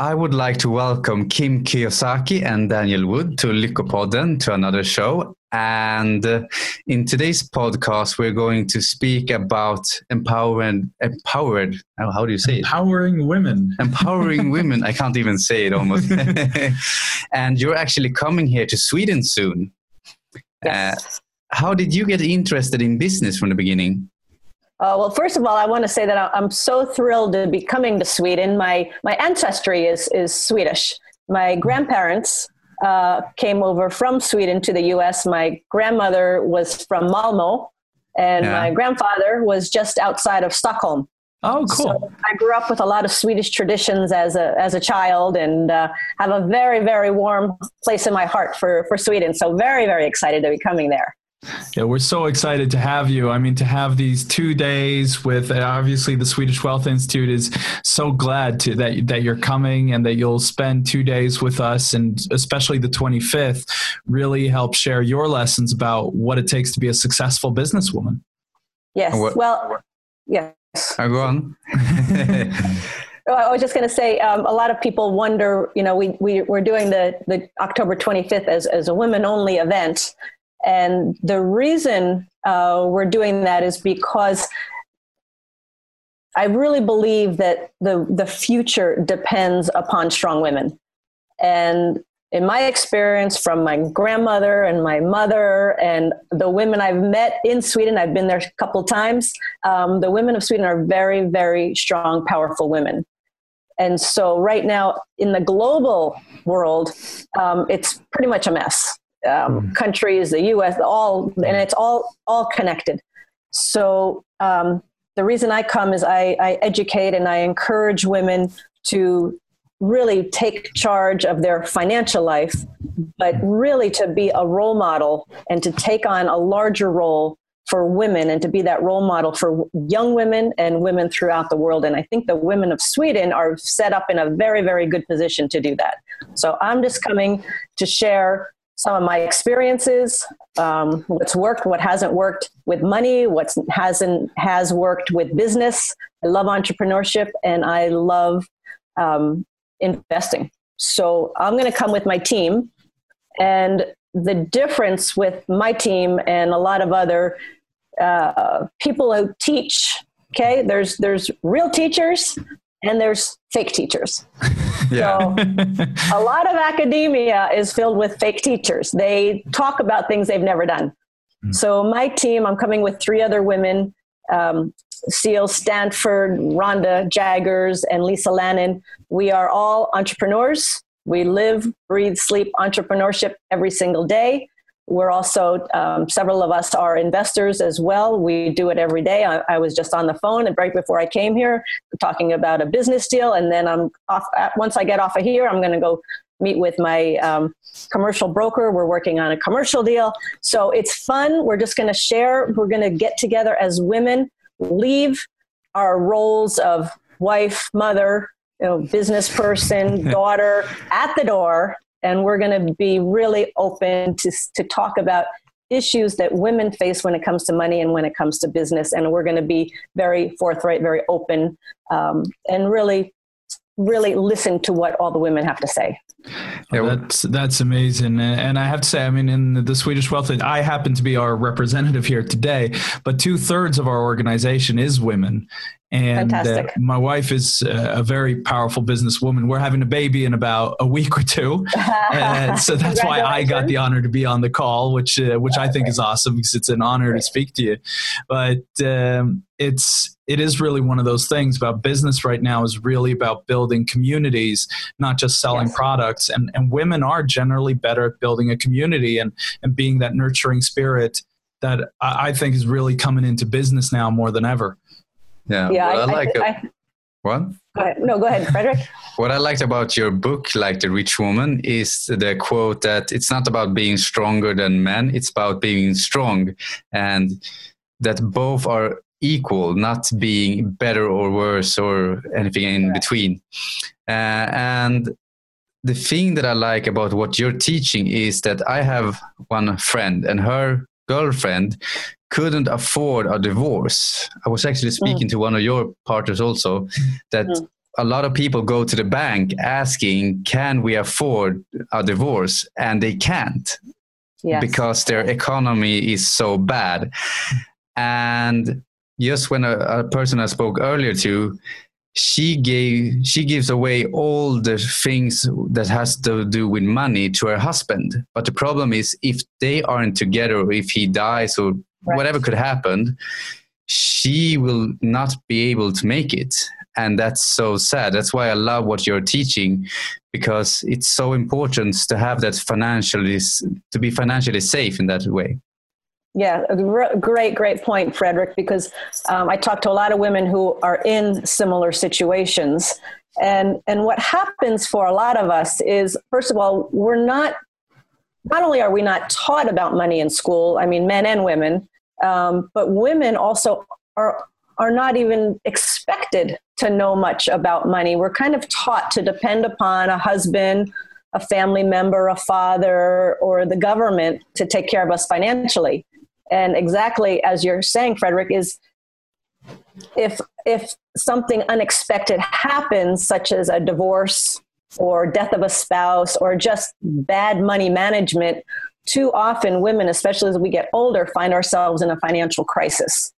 I would like to welcome Kim Kiyosaki and Daniel Wood to Lyckopodden to another show. And uh, in today's podcast, we're going to speak about empowered, empowered. How do you say it? Empowering women. Empowering women. I can't even say it almost. and you're actually coming here to Sweden soon. Yes. Uh, how did you get interested in business from the beginning? Uh, well, first of all, I want to say that I'm so thrilled to be coming to Sweden. My my ancestry is is Swedish. My grandparents uh, came over from Sweden to the U.S. My grandmother was from Malmo, and yeah. my grandfather was just outside of Stockholm. Oh, cool! So I grew up with a lot of Swedish traditions as a as a child, and uh, have a very very warm place in my heart for for Sweden. So very very excited to be coming there. Yeah, we're so excited to have you. I mean, to have these two days with uh, obviously the Swedish Wealth Institute is so glad to that that you're coming and that you'll spend two days with us, and especially the 25th, really help share your lessons about what it takes to be a successful businesswoman. Yes. What, well, yes. I go on. I was just going to say, um, a lot of people wonder, you know, we, we, we're doing the, the October 25th as, as a women only event. And the reason uh, we're doing that is because I really believe that the, the future depends upon strong women. And in my experience from my grandmother and my mother and the women I've met in Sweden, I've been there a couple times, um, the women of Sweden are very, very strong, powerful women. And so, right now in the global world, um, it's pretty much a mess um, mm. countries, the U.S., all, and it's all all connected. So um, the reason I come is I, I educate and I encourage women to really take charge of their financial life, but really to be a role model and to take on a larger role for women and to be that role model for young women and women throughout the world. And I think the women of Sweden are set up in a very, very good position to do that. So I'm just coming to share some of my experiences, um, what's worked, what hasn't worked with money, what hasn't has worked with business. I love entrepreneurship and I love um, investing. So I'm going to come with my team, and the difference with my team and a lot of other uh, people who teach. Okay, there's there's real teachers and there's fake teachers. yeah. So a lot of academia is filled with fake teachers. They talk about things they've never done. Mm. So my team, I'm coming with three other women, um, Seal Stanford, Rhonda Jaggers, and Lisa Lannon. We are all entrepreneurs. We live, breathe, sleep entrepreneurship every single day. We're also, um, several of us are investors as well. We do it every day. I, I, was just on the phone and right before I came here talking about a business deal. And then I'm off, once I get off of here, I'm going to go meet with my um, commercial broker. We're working on a commercial deal. So it's fun. We're just going to share. We're going to get together as women, leave our roles of wife, mother, you know, business person, daughter at the door and we're going to be really open to, to talk about issues that women face when it comes to money and when it comes to business. And we're going to be very forthright very open um, and really really listen to what all the women have to say. Yeah, that's that's amazing, and I have to say, I mean, in the Swedish Wealth, I happen to be our representative here today, but two thirds of our organization is women, and uh, my wife is a very powerful businesswoman. We're having a baby in about a week or two, and so that's why I got the honor to be on the call, which uh, which I think is awesome because it's an honor to speak to you. But um, it's it is really one of those things about business right now is really about building communities, not just selling yes. products. And and women are generally better at building a community and and being that nurturing spirit that I, I think is really coming into business now more than ever. Yeah, yeah. I, I, like I, I, what? No, go ahead, Frederick. what I liked about your book, like the Rich Woman, is the quote that it's not about being stronger than men; it's about being strong, and that both are equal, not being better or worse or anything in right. between. Uh, and the thing that I like about what you're teaching is that I have one friend, and her girlfriend couldn't afford a divorce. I was actually speaking mm. to one of your partners also that mm. a lot of people go to the bank asking, "Can we afford a divorce?" and they can't yes. because their economy is so bad. And just when a, a person I spoke earlier to, she gave she gives away all the things that has to do with money to her husband. But the problem is if they aren't together or if he dies or right. whatever could happen she will not be able to make it. And that's so sad. That's why i love what you're teaching because it's so important to have that financially to be financially safe in that way yeah, great, great point, Frederick, because um, I talk to a lot of women who are in similar situations. And, and what happens for a lot of us is, first of all, we're not, not only are we not taught about money in school, I mean, men and women, um, but women also are, are not even expected to know much about money. We're kind of taught to depend upon a husband, a family member, a father, or the government to take care of us financially. And exactly as you're saying, Frederick, is if if something unexpected happens, such as a divorce or death of a spouse or just bad money management, too often women, especially as we get older, find ourselves in a financial crisis.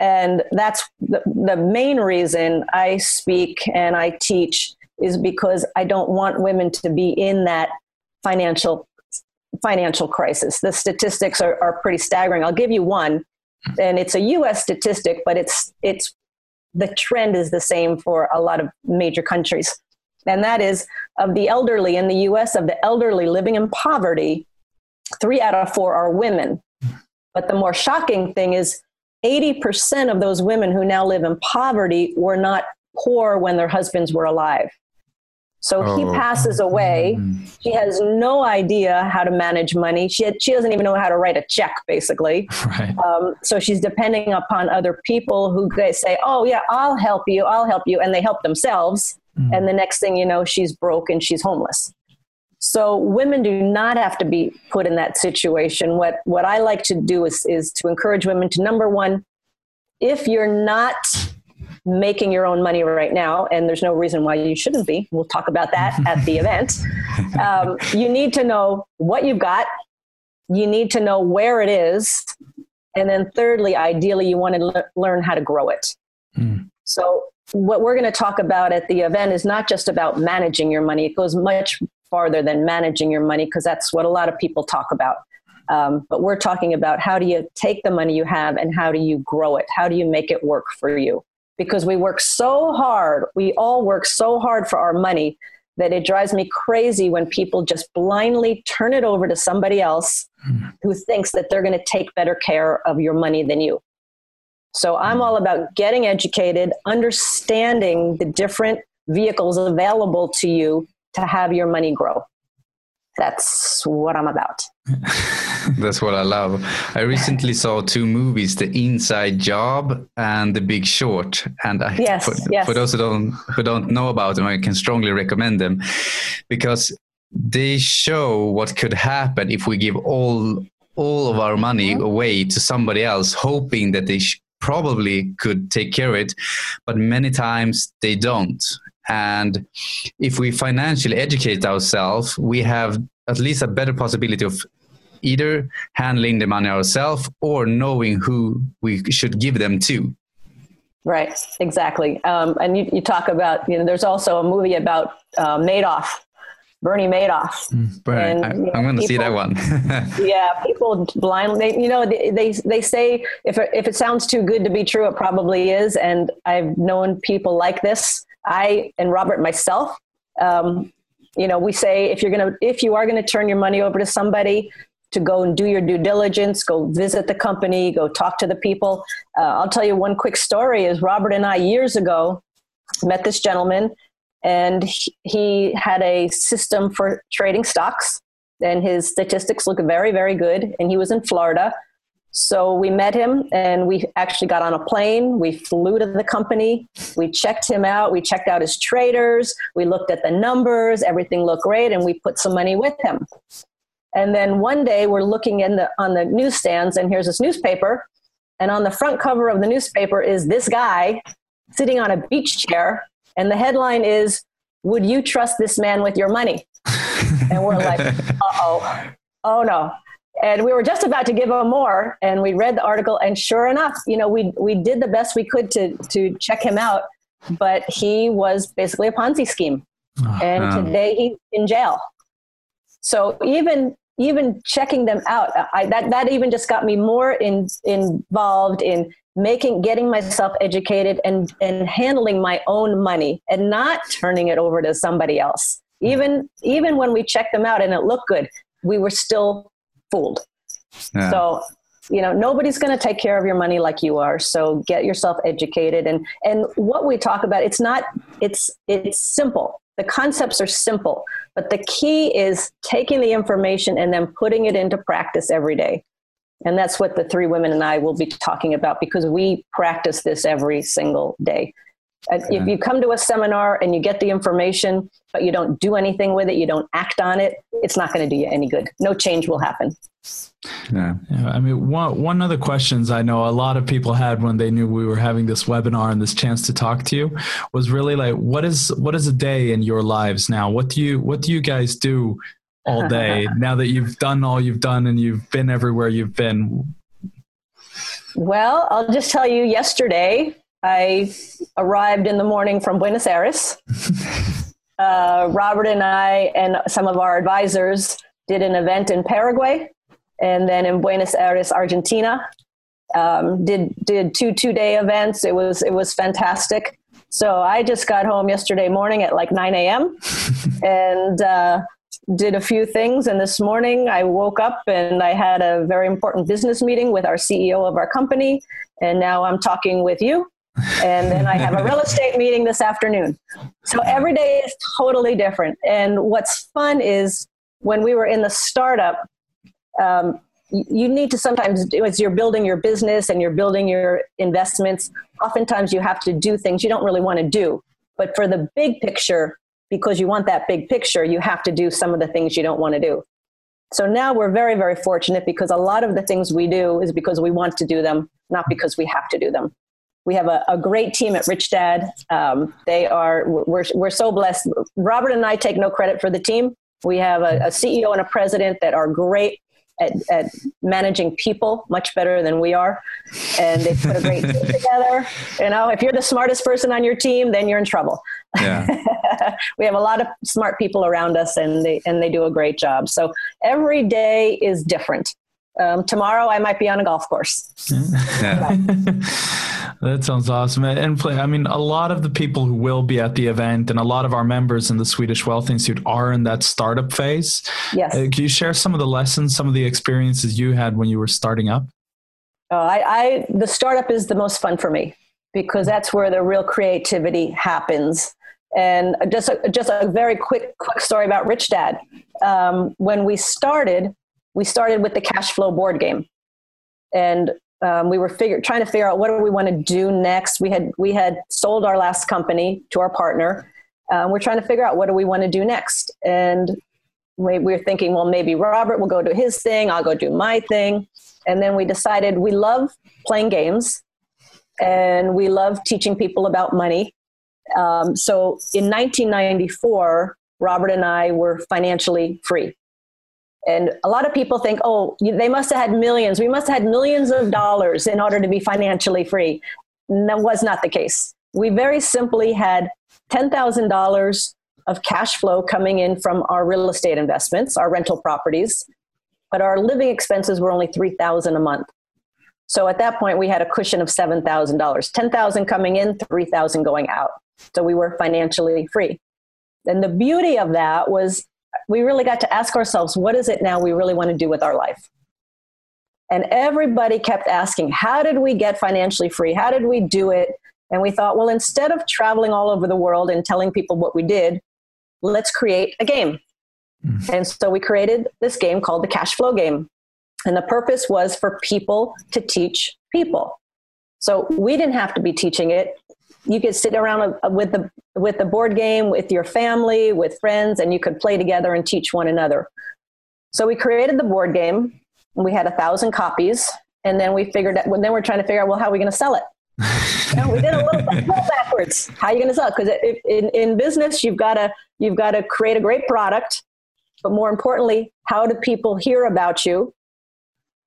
And that's the, the main reason I speak and I teach is because I don't want women to be in that financial financial crisis. The statistics are, are pretty staggering. I'll give you one, and it's a U.S. statistic, but it's it's the trend is the same for a lot of major countries, and that is of the elderly in the U.S. of the elderly living in poverty, three out of four are women. But the more shocking thing is 80% of those women who now live in poverty were not poor when their husbands were alive. So oh. he passes away. She has no idea how to manage money. She, had, she doesn't even know how to write a check, basically. Right. Um, so she's depending upon other people who say, Oh, yeah, I'll help you. I'll help you. And they help themselves. Mm. And the next thing you know, she's broke and she's homeless. So women do not have to be put in that situation. What, what I like to do is, is to encourage women to number one, if you're not making your own money right now, and there's no reason why you shouldn't be. We'll talk about that at the event. Um, you need to know what you've got, you need to know where it is, and then thirdly, ideally, you want to le- learn how to grow it. Mm. So, what we're going to talk about at the event is not just about managing your money, it goes much farther than managing your money because that's what a lot of people talk about. Um, but we're talking about how do you take the money you have and how do you grow it? How do you make it work for you? Because we work so hard. We all work so hard for our money that it drives me crazy when people just blindly turn it over to somebody else mm. who thinks that they're going to take better care of your money than you. So I'm hmm. all about getting educated, understanding the different vehicles available to you to have your money grow that's what I'm about. that's what I love. I recently saw two movies, The Inside Job and The Big Short. And I, yes, for, yes. for those who don't who don't know about them, I can strongly recommend them because they show what could happen if we give all all of our money mm-hmm. away to somebody else, hoping that they sh- probably could take care of it, but many times they don't. And if we financially educate ourselves, we have at least a better possibility of either handling the money ourselves or knowing who we should give them to. Right, exactly. Um, and you, you, talk about, you know, there's also a movie about uh, Madoff, Bernie Madoff. Mm, and, I, am going to see that one. yeah, people blindly, you know, they, they, they say if if it sounds too good to be true, it probably is. And I've known people like this I and Robert myself, um, you know, we say if you're gonna if you are gonna turn your money over to somebody to go and do your due diligence, go visit the company, go talk to the people. Uh, I'll tell you one quick story. Is Robert and I years ago met this gentleman, and he, he had a system for trading stocks, and his statistics look very very good. And he was in Florida so we met him and we actually got on a plane. We flew to the company. We checked him out. We checked out his traders. We looked at the numbers. Everything looked great and we put some money with him. And then one day we're looking in the, on the newsstands and here's this newspaper. And on the front cover of the newspaper is this guy sitting on a beach chair And the headline is, Would you trust this man with your money? and we're like, Uh oh, oh no. And we were just about to give him more, and we read the article, and sure enough, you know, we we did the best we could to to check him out, but he was basically a Ponzi scheme, oh, and um. today he's in jail. So even even checking them out, I, that that even just got me more in, involved in making getting myself educated and and handling my own money and not turning it over to somebody else. Even even when we checked them out and it looked good, we were still fooled. Yeah. So you know nobody's going to take care of your money like you are. So get yourself educated. And and what we talk about it's not it's it's simple. The concepts are simple but the key is taking the information and then putting it into practice every day. And that's what the three women and i will be talking about because we practice this every single day if mm-hmm. you come to a seminar and you get the information but you don't do anything with it you don't act on it it's not going to do you any good no change will happen yeah. yeah. I mean, one one of the questions I know a lot of people had when they knew we were having this webinar and this chance to talk to you was really like, what is what is a day in your lives now? What do you what do you guys do all day now that you've done all you've done and you've been everywhere you've been? Well, I'll just tell you. Yesterday, I arrived in the morning from Buenos Aires. uh, Robert and I and some of our advisors did an event in Paraguay and then in Buenos Aires, Argentina. Um, did did two two day events. It was it was fantastic. So I just got home yesterday morning at like 9 a.m. and uh, did a few things. And this morning I woke up and I had a very important business meeting with our CEO of our company. And now I'm talking with you. And then I have a real estate meeting this afternoon. So every day is totally different. And what's fun is when we were in the startup, um, you need to sometimes as you're building your business and you're building your investments oftentimes you have to do things you don't really want to do but for the big picture because you want that big picture you have to do some of the things you don't want to do so now we're very very fortunate because a lot of the things we do is because we want to do them not because we have to do them we have a, a great team at rich dad um, they are we're, we're so blessed robert and i take no credit for the team we have a, a ceo and a president that are great at, at, managing people much better than we are. And they put a great team together. You know, if you're the smartest person on your team, then you're in trouble. Yeah. we have a lot of smart people around us and they, and they do a great job. So every day is different. Um, tomorrow I might be on a golf course. Yeah. that sounds awesome. And play, I mean, a lot of the people who will be at the event and a lot of our members in the Swedish Wealth Institute are in that startup phase. Yes. Uh, can you share some of the lessons, some of the experiences you had when you were starting up? Oh, I, I the startup is the most fun for me because that's where the real creativity happens. And just a, just a very quick quick story about Rich Dad. Um, when we started, we started with the cash flow board game. And um, we were figure, trying to figure out what do we want to do next. We had we had sold our last company to our partner. Um, we're trying to figure out what do we want to do next. And we, we were thinking well maybe robert will go do his thing i'll go do my thing. And then we decided we love playing games and we love teaching people about money. Um, so in 1994 robert and i were financially free and a lot of people think, oh, they must have had millions. We must have had millions of dollars in order to be financially free. And that was not the case. We very simply had $10,000 of cash flow coming in from our real estate investments, our rental properties, but our living expenses were only 3000 a month. So at that point we had a cushion of $7,000. 10,000 coming in, 3,000 going out. So we were financially free. And the beauty of that was we really got to ask ourselves, what is it now we really want to do with our life? And everybody kept asking, how did we get financially free? How did we do it? And we thought, well, instead of traveling all over the world and telling people what we did, let's create a game. Mm-hmm. And so we created this game called the cash flow game. And the purpose was for people to teach people. So we didn't have to be teaching it you could sit around with the with the board game with your family with friends and you could play together and teach one another so we created the board game we had a thousand copies and then we figured out well, then we're trying to figure out well how are we going to sell it no, we did a little backwards. How are you going to sell? Because in, in business, you've got to you've got to create a great product, but more importantly, how do people hear about you?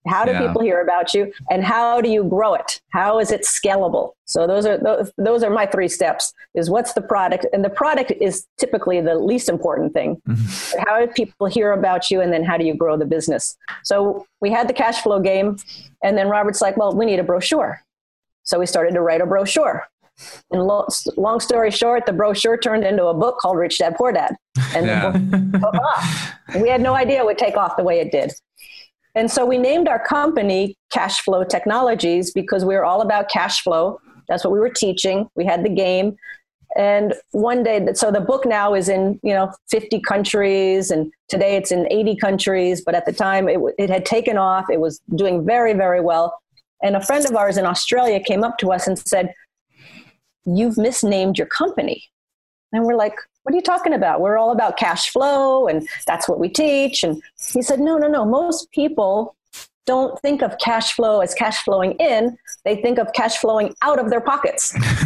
How do yeah. people hear about you, and how do you grow it? How is it scalable? So those are those, those are my three steps. Is what's the product, and the product is typically the least important thing. Mm-hmm. How do people hear about you, and then how do you grow the business? So we had the cash flow game, and then Robert's like, "Well, we need a brochure." So we started to write a brochure. And lo- long story short, the brochure turned into a book called Rich Dad Poor Dad. And yeah. We had no idea it would take off the way it did. And so we named our company Cash Flow Technologies because we were all about cash flow. That's what we were teaching. We had the game. And one day, so the book now is in you know 50 countries, and today it's in 80 countries. But at the time, it, it had taken off. It was doing very, very well. And a friend of ours in Australia came up to us and said, You've misnamed your company. And we're like, What are you talking about? We're all about cash flow and that's what we teach. And he said, No, no, no. Most people don't think of cash flow as cash flowing in, they think of cash flowing out of their pockets.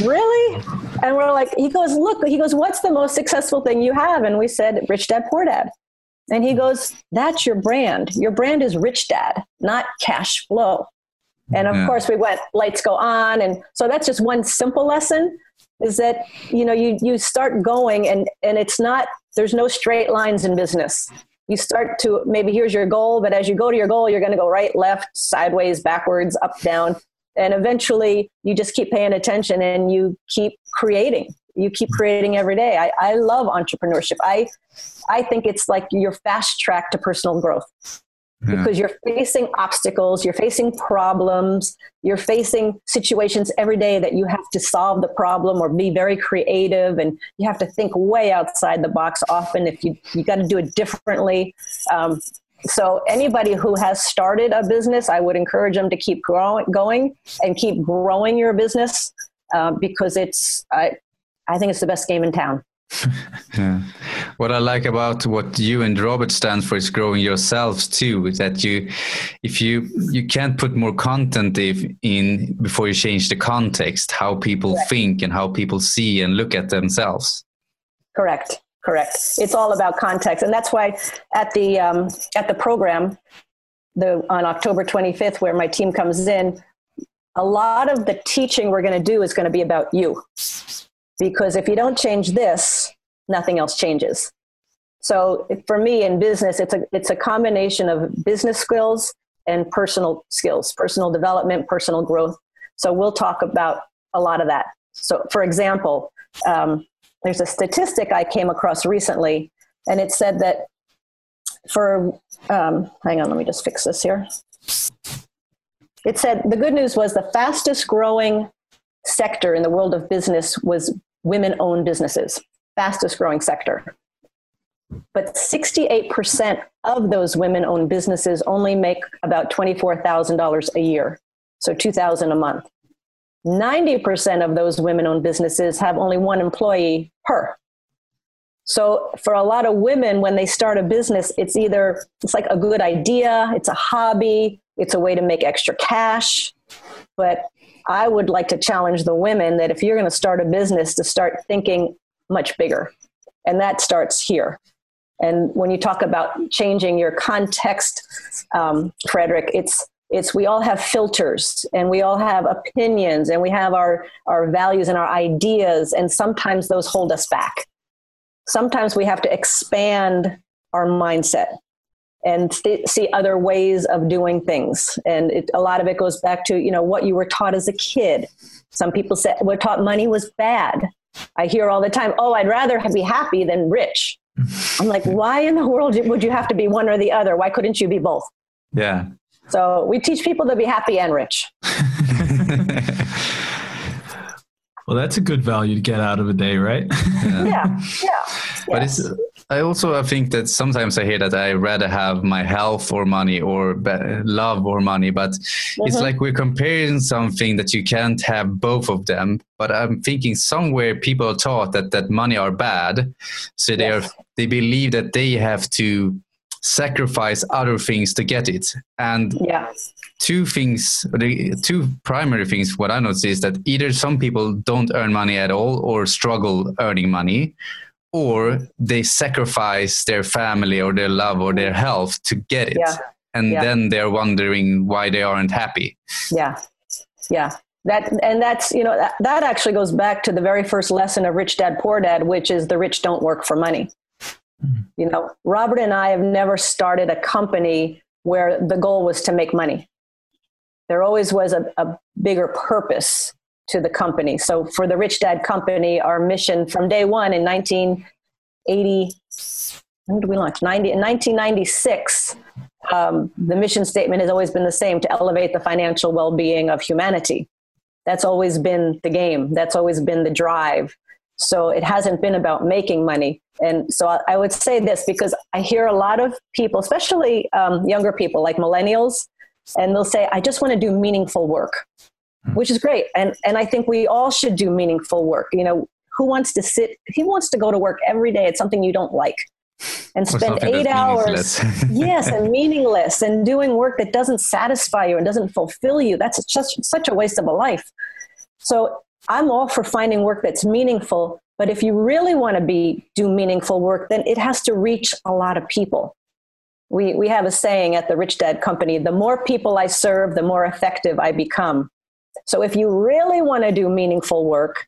really? And we're like, he goes, look, he goes, what's the most successful thing you have? And we said, Rich Dad Poor Dad. And he goes, That's your brand. Your brand is Rich Dad, not cash flow. And of yeah. course, we went, lights go on. And so that's just one simple lesson is that, you know, you, you start going and, and it's not, there's no straight lines in business. You start to maybe here's your goal, but as you go to your goal, you're going to go right, left, sideways, backwards, up, down. And eventually you just keep paying attention and you keep creating you keep creating every day. I, I love entrepreneurship. I, I think it's like your fast track to personal growth yeah. because you're facing obstacles, you're facing problems, you're facing situations every day that you have to solve the problem or be very creative and you have to think way outside the box often if you, you got to do it differently. Um, so anybody who has started a business, I would encourage them to keep growing, going and keep growing your business uh, because it's I, I think it's the best game in town. yeah. What I like about what you and Robert stand for is growing yourselves too. Is That you, if you you can't put more content if, in before you change the context, how people Correct. think and how people see and look at themselves. Correct. Correct. It's all about context, and that's why at the um, at the program, the on October 25th, where my team comes in, a lot of the teaching we're going to do is going to be about you because if you don't change this, nothing else changes. So for me in business, it's a it's a combination of business skills and personal skills, personal development, personal growth. So we'll talk about a lot of that. So for example, um, there's a statistic I came across recently, and it said that for um, hang on, let me just fix this here. It said the good news was the fastest growing sector in the world of business was women owned businesses, fastest growing sector. But 68% of those women owned businesses only make about $24,000 a year, so 2000 a month. 90% of those women owned businesses have only one employee per. So for a lot of women when they start a business it's either it's like a good idea, it's a hobby, it's a way to make extra cash, but I would like to challenge the women that if you're going to start a business, to start thinking much bigger. And that starts here. And when you talk about changing your context, um, Frederick, it's it's we all have filters and we all have opinions and we have our our values and our ideas and sometimes those hold us back sometimes we have to expand our mindset and th- see other ways of doing things. And it, a lot of it goes back to, you know, what you were taught as a kid. Some people said were taught money was bad. I hear all the time, oh, I'd rather be happy than rich. I'm like, why in the world would you have to be one or the other? Why couldn't you be both? Yeah. So we teach people to be happy and rich. well, that's a good value to get out of a day, right? yeah. Yeah. yeah. But it's I also I think that sometimes I hear that I rather have my health or money or be- love or money, but mm-hmm. it's like we're comparing something that you can't have both of them. But I'm thinking somewhere people are taught that that money are bad, so they yes. are they believe that they have to sacrifice other things to get it. And yeah. two things, the two primary things, what I notice is that either some people don't earn money at all or struggle earning money, or they sacrifice their family or their love or their health to get it. Yeah. And yeah. then they're wondering why they aren't happy. Yeah. Yeah that and that's you know that, that actually goes back to the very first lesson of rich dad poor dad which is the rich don't work for money mm-hmm. you know robert and i have never started a company where the goal was to make money there always was a, a bigger purpose to the company so for the rich dad company our mission from day one in 1980 when did we launch 90 in 1996 um, the mission statement has always been the same to elevate the financial well-being of humanity that's always been the game. That's always been the drive. So it hasn't been about making money. And so I would say this because I hear a lot of people, especially um, younger people like millennials, and they'll say, I just want to do meaningful work. Which is great. And, and I think we all should do meaningful work. You know, who wants to sit, who wants to go to work every day It's something you don't like? and spend eight hours yes and meaningless and doing work that doesn't satisfy you and doesn't fulfill you that's just such a waste of a life so i'm all for finding work that's meaningful but if you really want to be do meaningful work then it has to reach a lot of people we, we have a saying at the rich dad company the more people i serve the more effective i become so if you really want to do meaningful work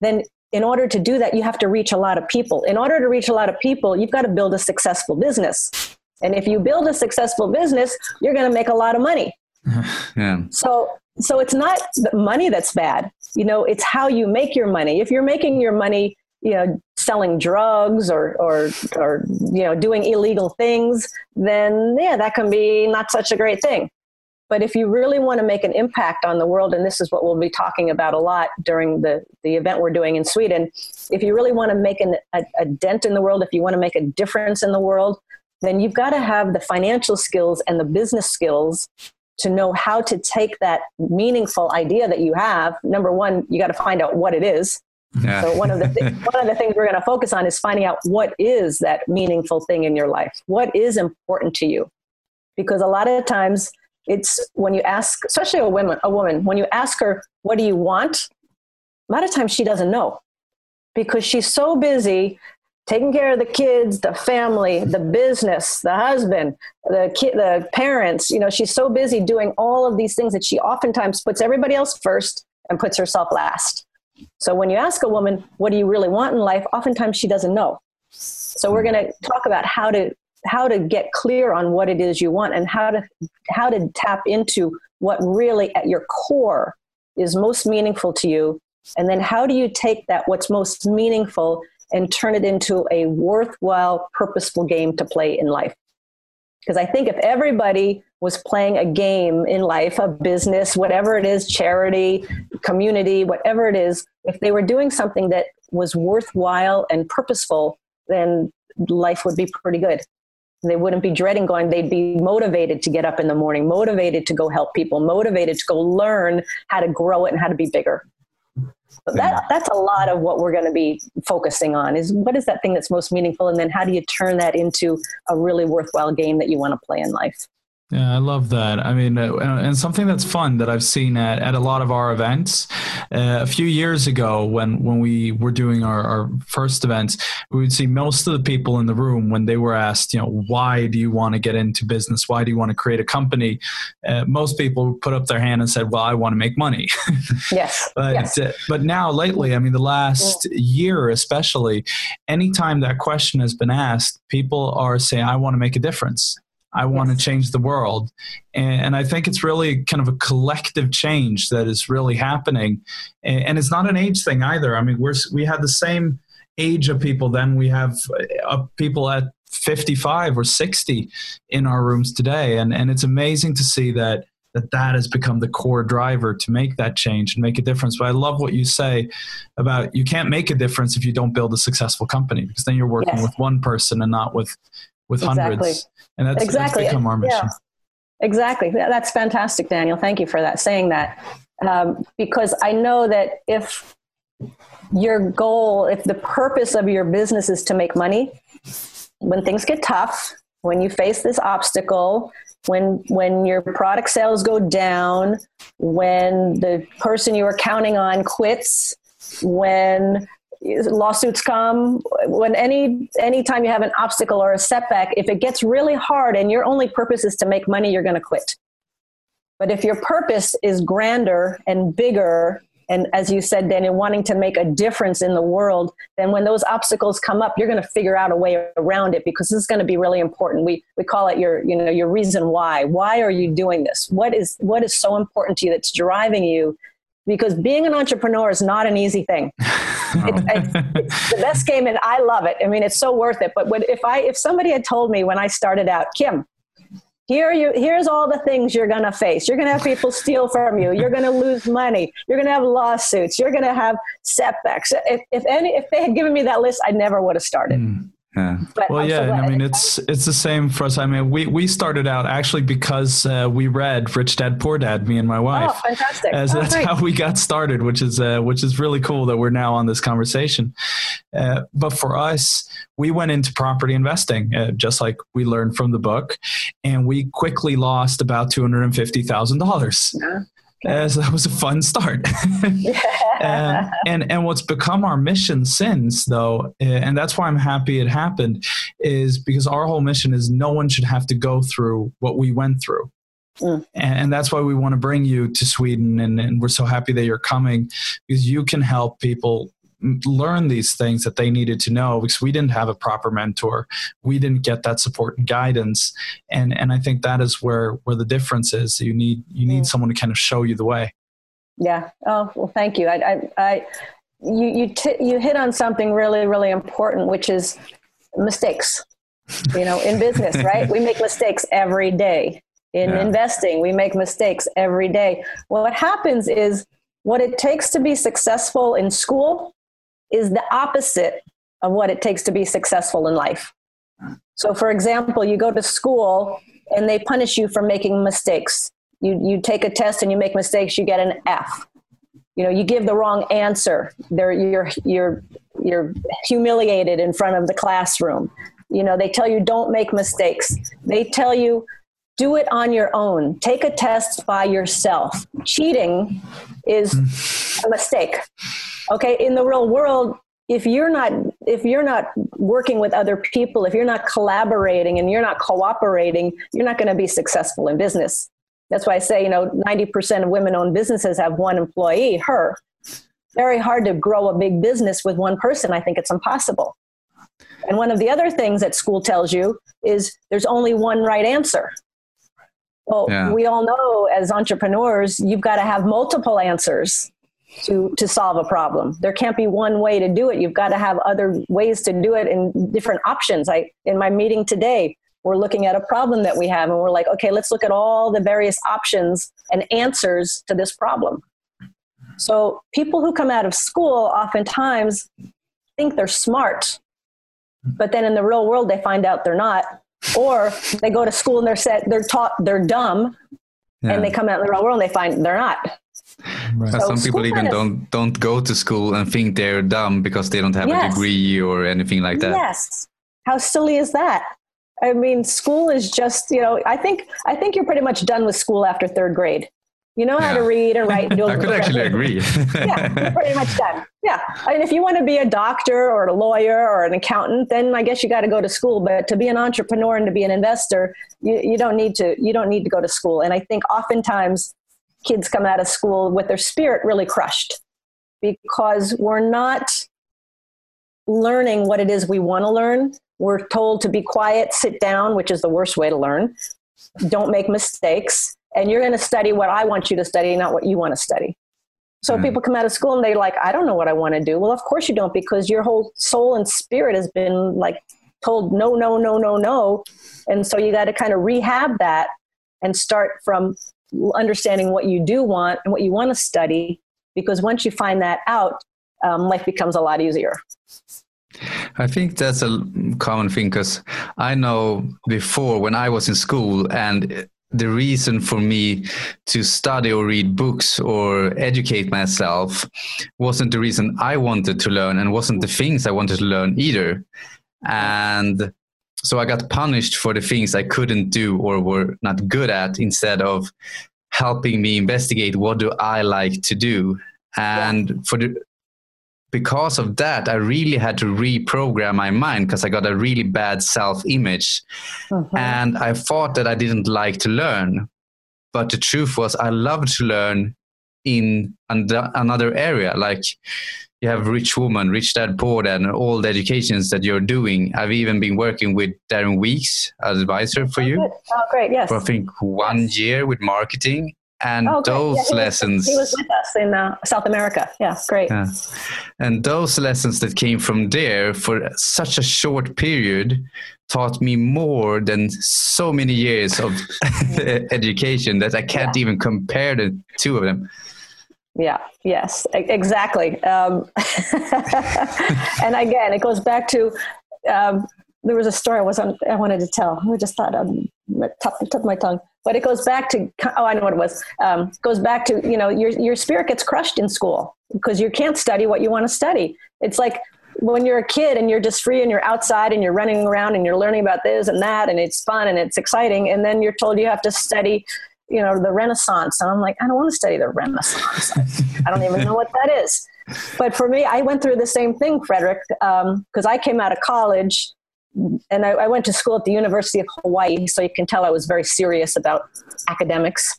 then in order to do that, you have to reach a lot of people. In order to reach a lot of people, you've got to build a successful business. And if you build a successful business, you're going to make a lot of money. yeah. So, so it's not the money that's bad. You know, it's how you make your money. If you're making your money, you know, selling drugs or, or, or, you know, doing illegal things, then yeah, that can be not such a great thing. But if you really want to make an impact on the world, and this is what we'll be talking about a lot during the, the event we're doing in Sweden, if you really want to make an, a, a dent in the world, if you want to make a difference in the world, then you've got to have the financial skills and the business skills to know how to take that meaningful idea that you have. Number one, you got to find out what it is. Yeah. So one of the th- one of the things we're going to focus on is finding out what is that meaningful thing in your life. What is important to you? Because a lot of times it's when you ask, especially a woman, a woman, when you ask her, what do you want? A lot of times she doesn't know because she's so busy taking care of the kids, the family, the business, the husband, the kid, the parents. You know, she's so busy doing all of these things that she oftentimes puts everybody else first and puts herself last. So when you ask a woman, what do you really want in life? Oftentimes she doesn't know. So we're going to talk about how to how to get clear on what it is you want and how to how to tap into what really at your core is most meaningful to you. And then how do you take that what's most meaningful and turn it into a worthwhile purposeful game to play in life? Because i think if everybody was playing a game in life a business whatever it is charity community whatever it is if they were doing something that was worthwhile and purposeful then life would be pretty good they wouldn't be dreading going. They'd be motivated to get up in the morning motivated to go help people motivated to go learn how to grow it and how to be bigger. So that that's a lot of what we're going to be focusing on is what is that thing that's most meaningful? And then how do you turn that into a really worthwhile game that you want to play in life yeah, I love that. I mean, uh, and something that's fun that I've seen at, at a lot of our events. Uh, a few years ago, when when we were doing our, our first events, we would see most of the people in the room when they were asked, you know, why do you want to get into business? Why do you want to create a company? Uh, most people put up their hand and said, "Well, I want to make money." yes. but yes. Uh, but now lately, I mean, the last yeah. year especially, anytime that question has been asked, people are saying, "I want to make a difference." I want yes. to change the world. And, and, I think it's really kind of a collective change that is really happening. And, and, it's not an age thing either. I mean, we're, we had the same age of people then we have uh, people at 55 or 60 in our rooms today. And, and it's amazing to see that that that has become the core driver to make that change and make a difference. But I love what you say about you can't make a difference if you don't build a successful company because then you're working yes. with one person and not with with exactly. hundreds. And that's, exactly. That's become our mission. Yeah. Exactly. That's fantastic, Daniel. Thank you for that, saying that. Um, because I know that if your goal, if the purpose of your business is to make money, when things get tough, when you face this obstacle, when when your product sales go down, when the person you were counting on quits, when lawsuits come when any anytime you have an obstacle or a setback if it gets really hard and your only purpose is to make money you're going to quit. But if your purpose is grander and bigger and as you said daniel wanting to make a difference in the world then when those obstacles come up you're going to figure out a way around it because this is going to be really important. We we call it your you know your reason why. Why are you doing this? What is what is so important to you that's driving you because being an entrepreneur is not an easy thing. it's, it's, the best game, and I love it. I mean, it's so worth it. But when, if I if somebody had told me when I started out, Kim, here you here's all the things you're going to face. You're going to have people steal from you. You're going to lose money. You're going to have lawsuits. You're going to have setbacks. If, if any if they had given me that list, I never would have started. Mm. Yeah. But well, I'm yeah, so I mean, it's it's the same for us. I mean, we we started out actually because uh, we read Rich Dad Poor Dad, me and my wife. Oh, fantastic! As oh, that's great. how we got started, which is uh, which is really cool that we're now on this conversation. Uh, but for us, we went into property investing, uh, just like we learned from the book, and we quickly lost about two hundred and fifty thousand dollars. Yeah. Uh, so that was a fun start. and, and, and what's become our mission since, though, uh, and that's why I'm happy it happened, is because our whole mission is no one should have to go through what we went through. Mm. And, and, that's why we want to bring you to Sweden, and, and we're so happy that you're coming because you can help people learn these things that they needed to know because we didn't have a proper mentor. We didn't get that support and guidance. And and i think that is where where the difference is. You need you need mm. someone to kind of show you the way. Yeah. Oh well thank you. I i, I you you t- you hit on something really really important which is mistakes. You know in business right? We make mistakes every day. In yeah. investing we make mistakes every day. Well, what happens is what it takes to be successful in school is the opposite of what it takes to be successful in life. So, for example, you go to school and they punish you for making mistakes. You, you take a test and you make mistakes, you get an F. You know, you give the wrong answer. There, you're, you're, you're humiliated in front of the classroom. You know, they tell you don't make mistakes. They tell you do it on your own. Take a test by yourself. Cheating is a mistake okay in the real world if you're not if you're not working with other people if you're not collaborating and you're not cooperating you're not going to be successful in business. That's why i say you know 90% of women owned businesses have one employee her. Very hard to grow a big business with one person. I think it's impossible. And one of the other things that school tells you is there's only one right answer. Well yeah. we all know as entrepreneurs you've got to have multiple answers to to solve a problem. There can't be one way to do it. You've got to have other ways to do it and different options. I in my meeting today we're looking at a problem that we have and we're like okay let's look at all the various options and answers to this problem. So people who come out of school oftentimes think they're smart but then in the real world they find out they're not. Or they go to school and they're set they're taught they're dumb yeah. and they come out in the real world and they find they're not Right. So some people even don't don't go to school and think they're dumb because they don't have yes. a degree or anything like that. Yes. How silly is that? I mean, school is just you know. I think I think you're pretty much done with school after third grade. You know how yeah. to read and write. And do I could actually agree. yeah, you're pretty much done. Yeah, I mean, if you want to be a doctor or a lawyer or an accountant, then I guess you got to go to school. But to be an entrepreneur and to be an investor, you, you don't need to. You don't need to go to school. And I think oftentimes kids come out of school with their spirit really crushed because we're not learning what it is we want to learn. We're told to be quiet, sit down, which is the worst way to learn. Don't make mistakes. And you're going to study what I want you to study, not what you want to study. So mm. people come out of school and they're like, I don't know what I want to do. Well, of course you don't, because your whole soul and spirit has been like told no, no, no, no, no. And so you got to kind of rehab that and start from understanding what you do want and what you want to study because once you find that out um, life becomes a lot easier I think that's a common thing because I know before when I was in school and the reason for me to study or read books or educate myself wasn't the reason I wanted to learn and wasn't the things I wanted to learn either. And so I got punished for the things I couldn't do or were not good at instead of helping me investigate what do I like to do. And yeah. for the because of that, I really had to reprogram my mind because I got a really bad self image. Mm-hmm. And I thought that I didn't like to learn. But the truth was, I loved to learn in another area. Like you have Rich Woman, Rich Dad Poor Dad, and all the educations that you're doing. I've even been working with Darren Weeks as advisor for you. Oh, great! Yes. For I think one yes. year with marketing, and oh, those yeah, he lessons. Was, he was with us in uh, South America. Yeah, great. Yeah. And those lessons that came from there for such a short period taught me more than so many years of education that I can't yeah. even compare the two of them. Yeah, yes, exactly. Um, and again, it goes back to um, there was a story I was on, I wanted to tell. I just thought on the top, top of my tongue, but it goes back to oh, I know what it was. Um, goes back to you know your your spirit gets crushed in school because you can't study what you want to study. It's like when you're a kid and you're just free and you're outside and you're running around and you're learning about this and that and it's fun and it's exciting, and then you're told you have to study you know, the Renaissance. And I'm like, I don't want to study the Renaissance. I don't even know what that is. But for me, I went through the same thing, Frederick, because um, I came out of college and I, I, went to school at the University of Hawaii, so you can tell I was very serious about academics.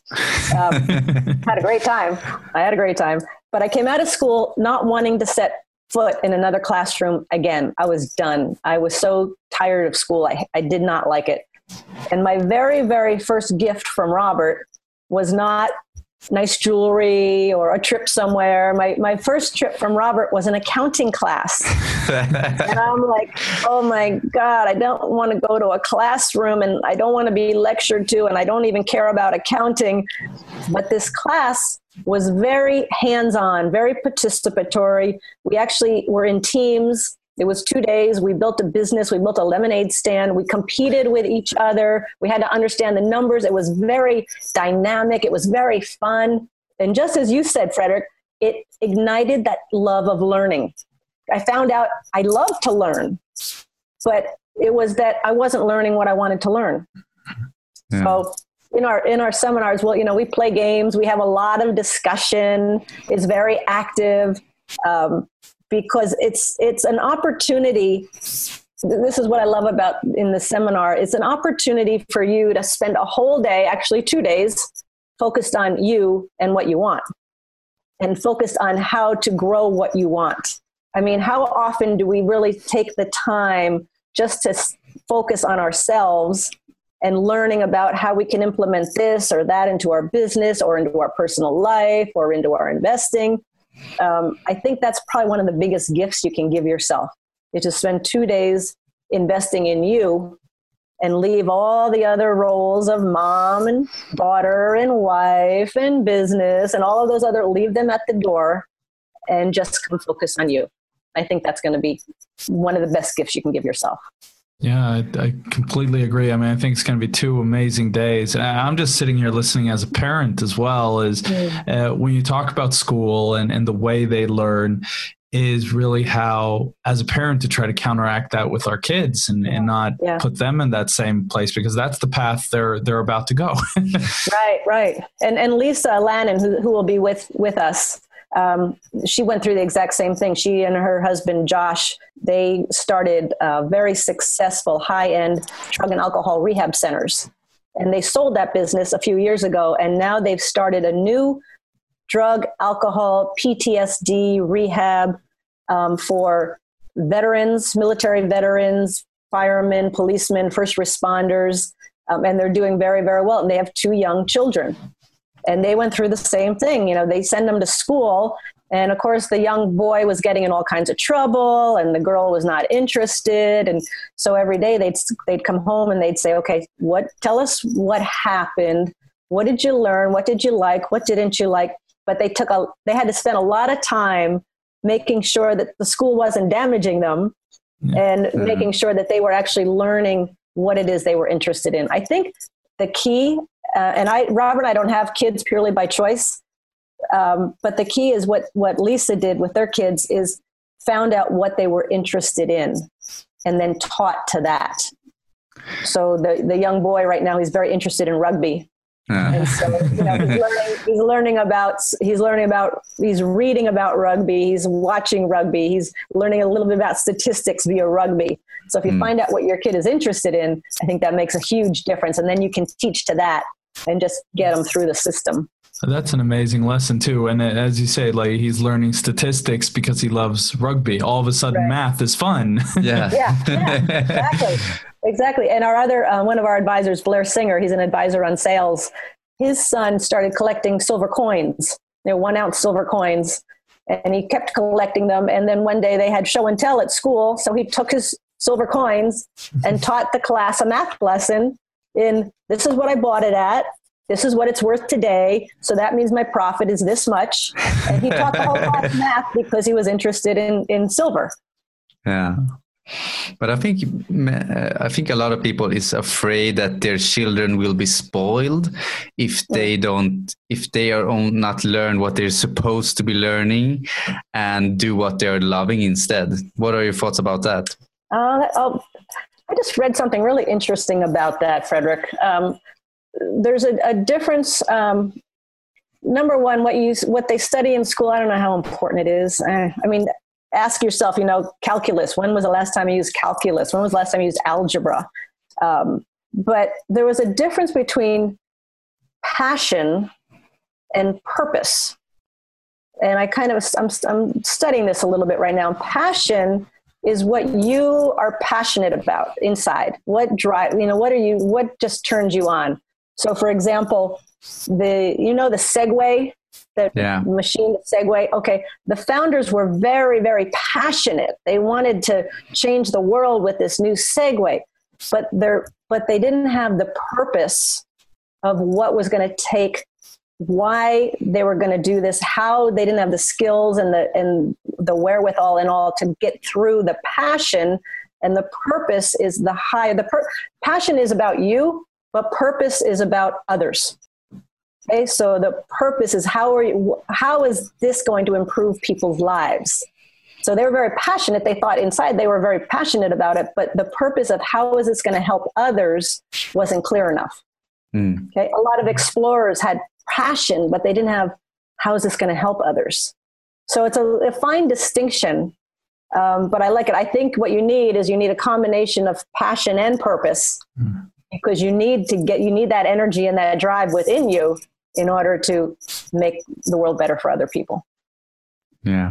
Um, had a great time. I had a great time. But I came out of school not wanting to set foot in another classroom again. I was done. I was so tired of school. I, I did not like it. And my very, very first gift from Robert was not nice jewelry or a trip somewhere. My, my first trip from Robert was an accounting class. and I'm like, oh my God, I don't want to go to a classroom and I don't want to be lectured to and I don't even care about accounting. But this class was very hands on, very participatory. We actually were in teams it was two days. We built a business. We built a lemonade stand. We competed with each other. We had to understand the numbers. It was very dynamic. It was very fun. And just as you said, Frederick, it ignited that love of learning. I found out I love to learn, but it was that I wasn't learning what I wanted to learn. Yeah. So in our in our seminars, well, you know, we play games. We have a lot of discussion. It's very active. Um, because it's it's an opportunity this is what I love about in the seminar. It's an opportunity for you to spend a whole day, actually two days, focused on you and what you want, and focused on how to grow what you want. I mean, how often do we really take the time just to focus on ourselves and learning about how we can implement this or that into our business or into our personal life or into our investing? Um, I think that's probably one of the biggest gifts you can give yourself is to spend two days investing in you and leave all the other roles of mom and daughter and wife and business and all of those other leave them at the door and just come focus on you. I think that's going to be one of the best gifts you can give yourself. Yeah, I, I, completely agree. I mean, I think it's going to be two amazing days. And I'm just sitting here listening as a parent as well. Is uh, when you talk about school and, and the way they learn, is really how, as a parent, to try to counteract that with our kids and, and not yeah. put them in that same place because that's the path they're they're about to go. right, right. And and Lisa Lannon, who, who will be with with us um, she went through the exact same thing. She and her husband Josh, they started uh, very successful high-end drug and alcohol rehab centers, and they sold that business a few years ago. And now they've started a new drug, alcohol, PTSD rehab um, for veterans, military veterans, firemen, policemen, first responders, um, and they're doing very, very well. And they have two young children and they went through the same thing you know they send them to school. And of course the young boy was getting in all kinds of trouble and the girl was not interested. And so every day they'd they'd come home and they'd say okay what tell us what happened. What did you learn? What did you like? What didn't you like? But they took a they had to spend a lot of time making sure that the school wasn't damaging them and mm-hmm. making sure that they were actually learning what it is they were interested in. I think the key uh, and I, Robert, I don't have kids purely by choice. Um, but the key is what what Lisa did with their kids is found out what they were interested in, and then taught to that. So the, the young boy right now, he's very interested in rugby. Uh. And so, you know, he's learning, he's learning about, he's learning about, he's reading about rugby, he's watching rugby, he's learning a little bit about statistics via rugby. So if you mm. find out what your kid is interested in, I think that makes a huge difference. And then you can teach to that and just get them through the system. That's an amazing lesson too. And as you say, like he's learning statistics because he loves rugby. All of a sudden, right. math is fun. Yeah. yeah, yeah, exactly, exactly. And our other uh, one of our advisors, Blair Singer, he's an advisor on sales. His son started collecting silver coins, you know, one ounce silver coins, and he kept collecting them. And then one day they had show and tell at school, so he took his silver coins and taught the class a math lesson in this is what I bought it at this is what it's worth today. So that means my profit is this much. And he taught the whole class math because he was interested in, in silver. Yeah. But I think I think a lot of people is afraid that their children will be spoiled if they don't if they are not learn what they're supposed to be learning and do what they're loving instead. What are your thoughts about that? Uh, oh, I just read something really interesting about that, Frederick. Um, there's a, a difference. Um, number one, what you what they study in school, I don't know how important it is. Uh, I mean, ask yourself, you know, calculus. When was the last time you used calculus? When was the last time you used algebra? Um, but there was a difference between passion and purpose. And I kind of I'm, I'm studying this a little bit right now. Passion is what you are passionate about inside. What drive, you know, what are you, what just turns you on? So, for example, the you know the Segway, the yeah. machine, the Segway. Okay, the founders were very, very passionate. They wanted to change the world with this new Segway, but they but they didn't have the purpose of what was going to take why they were going to do this how they didn't have the skills and the and the wherewithal and all to get through the passion and the purpose is the high the per- passion is about you but purpose is about others. Okay, so the purpose is how are you, how is this going to improve people's lives? So they were very passionate. They thought inside they were very passionate about it, but the purpose of how is this going to help others wasn't clear enough. Mm. Okay, a lot of explorers had passion, but they didn't have how is this going to help others. So it's a, a fine distinction, um, but I like it. I think what you need is you need a combination of passion and purpose. Mm because you need to get you need that energy and that drive within you in order to make the world better for other people yeah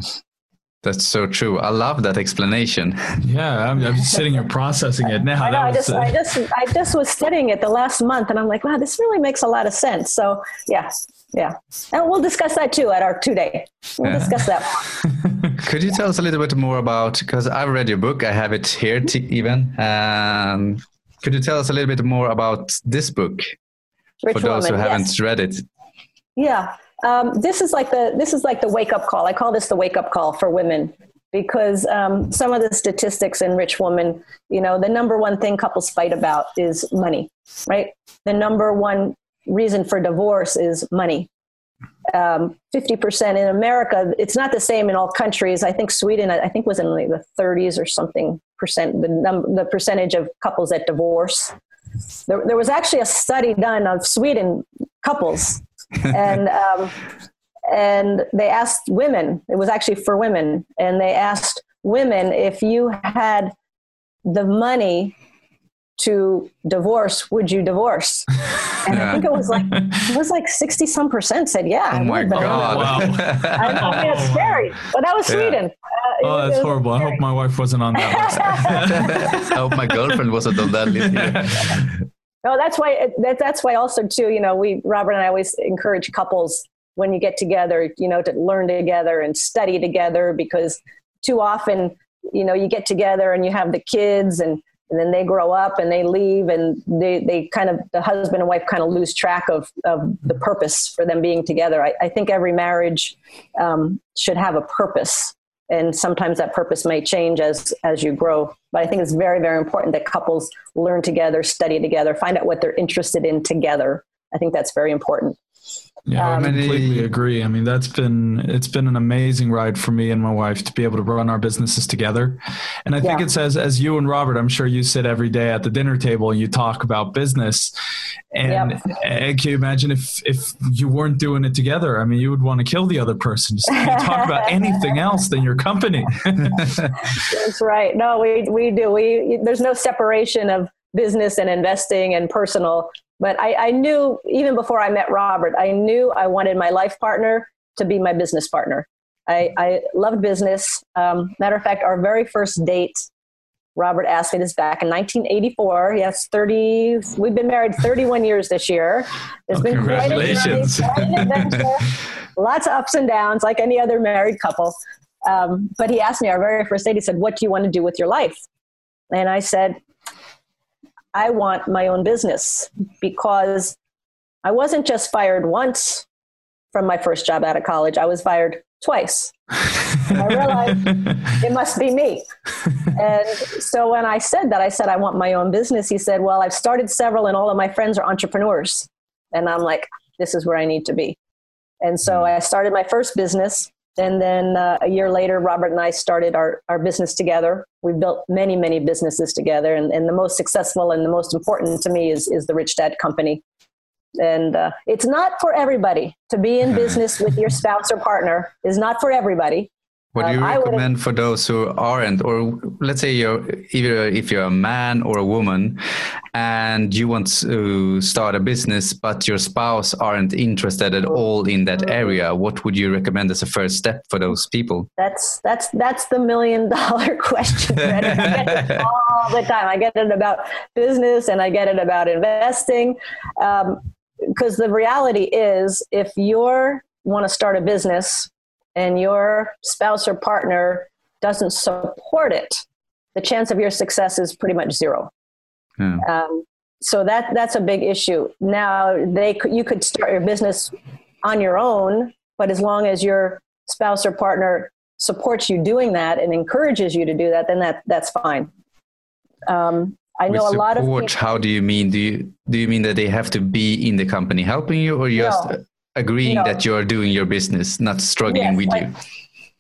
that's so true. I love that explanation. Yeah, I'm, I'm sitting here processing it now. I, know, I just, uh... I just, I just was studying it the last month, and I'm like, wow, this really makes a lot of sense. So, yeah, yeah, and we'll discuss that too at our two day. We'll yeah. discuss that. Could you tell us a little bit more about? Because I've read your book, I have it here to even. Um, could you tell us a little bit more about this book Rich for those Woman, who haven't yes. read it? Yeah, um, this is like the this is like the wake up call. I call this the wake up call for women because um, some of the statistics in Rich women, you know, the number one thing couples fight about is money, right? The number one reason for divorce is money um, 50% in America. It's not the same in all countries. I think Sweden, I think was in like the 30s or something percent, the, num- the percentage of couples that divorce. There, there was actually a study done of Sweden couples and, um, and they asked women, it was actually for women, and they asked women if you had the money to divorce, would you divorce? And yeah. I think it was like it was like sixty some percent said yeah. Oh my god! Wow. I know it's scary, but that was Sweden. Yeah. Uh, oh, that's horrible. Scary. I hope my wife wasn't on that list. I hope my girlfriend wasn't on that list. No, that's why. That, that's why also too. You know, we Robert and I always encourage couples when you get together, you know, to learn together and study together because too often, you know, you get together and you have the kids and and then they grow up and they leave and they, they kind of the husband and wife kind of lose track of, of the purpose for them being together i, I think every marriage um, should have a purpose and sometimes that purpose may change as as you grow but i think it's very very important that couples learn together study together find out what they're interested in together i think that's very important Yeah, um, I completely agree. I mean, that's been it's been an amazing ride for me and my wife to be able to run our businesses together. And I think yeah. it's as as you and Robert, I'm sure you sit every day at the dinner table and you talk about business. And yep. can you imagine if if you weren't doing it together? I mean, you would want to kill the other person. Just talk about anything else than your company. that's right. No, we we do. We there's no separation of business and investing and personal but I, I knew even before I met Robert, I knew I wanted my life partner to be my business partner. I, I loved business. Um, matter of fact, our very first date, Robert asked me this back in 1984. Yes, 30. We've been married 31 years this year. It's oh, been congratulations. quite an adventure. Lots of ups and downs, like any other married couple. Um, but he asked me our very first date. He said, "What do you want to do with your life?" And I said, I want my own business because I wasn't just fired once from my first job out of college, I was fired twice. I realized it must be me. And so when I said that, I said, I want my own business. He said, Well, I've started several, and all of my friends are entrepreneurs. And I'm like, This is where I need to be. And so hmm. I started my first business and then uh, a year later, Robert and I started our, our business together. We built many, many businesses together. And, and the most successful and the most important to me is, is the Rich Dad Company. And uh, it's not for everybody to be in business with your spouse or partner is not for everybody. What do you um, recommend for those who aren't, or let's say you're either if you're a man or a woman, and you want to start a business, but your spouse aren't interested at all in that area? What would you recommend as a first step for those people? That's that's that's the million dollar question. I get it all the time. I get it about business, and I get it about investing. Because the reality is, if you're want to start a business and your spouse or partner doesn't support it, the chance of your success is pretty much zero. Yeah. Um, so that that's a big issue. Now they you could start your business on your own, but as long as your spouse or partner supports you doing that and encourages you to do that, then that that's fine. Um, I know With a lot of people, how do you mean? Do you do you mean that they have to be in the company helping you, or just no agreeing no. that you're doing your business, not struggling yes, with like, you.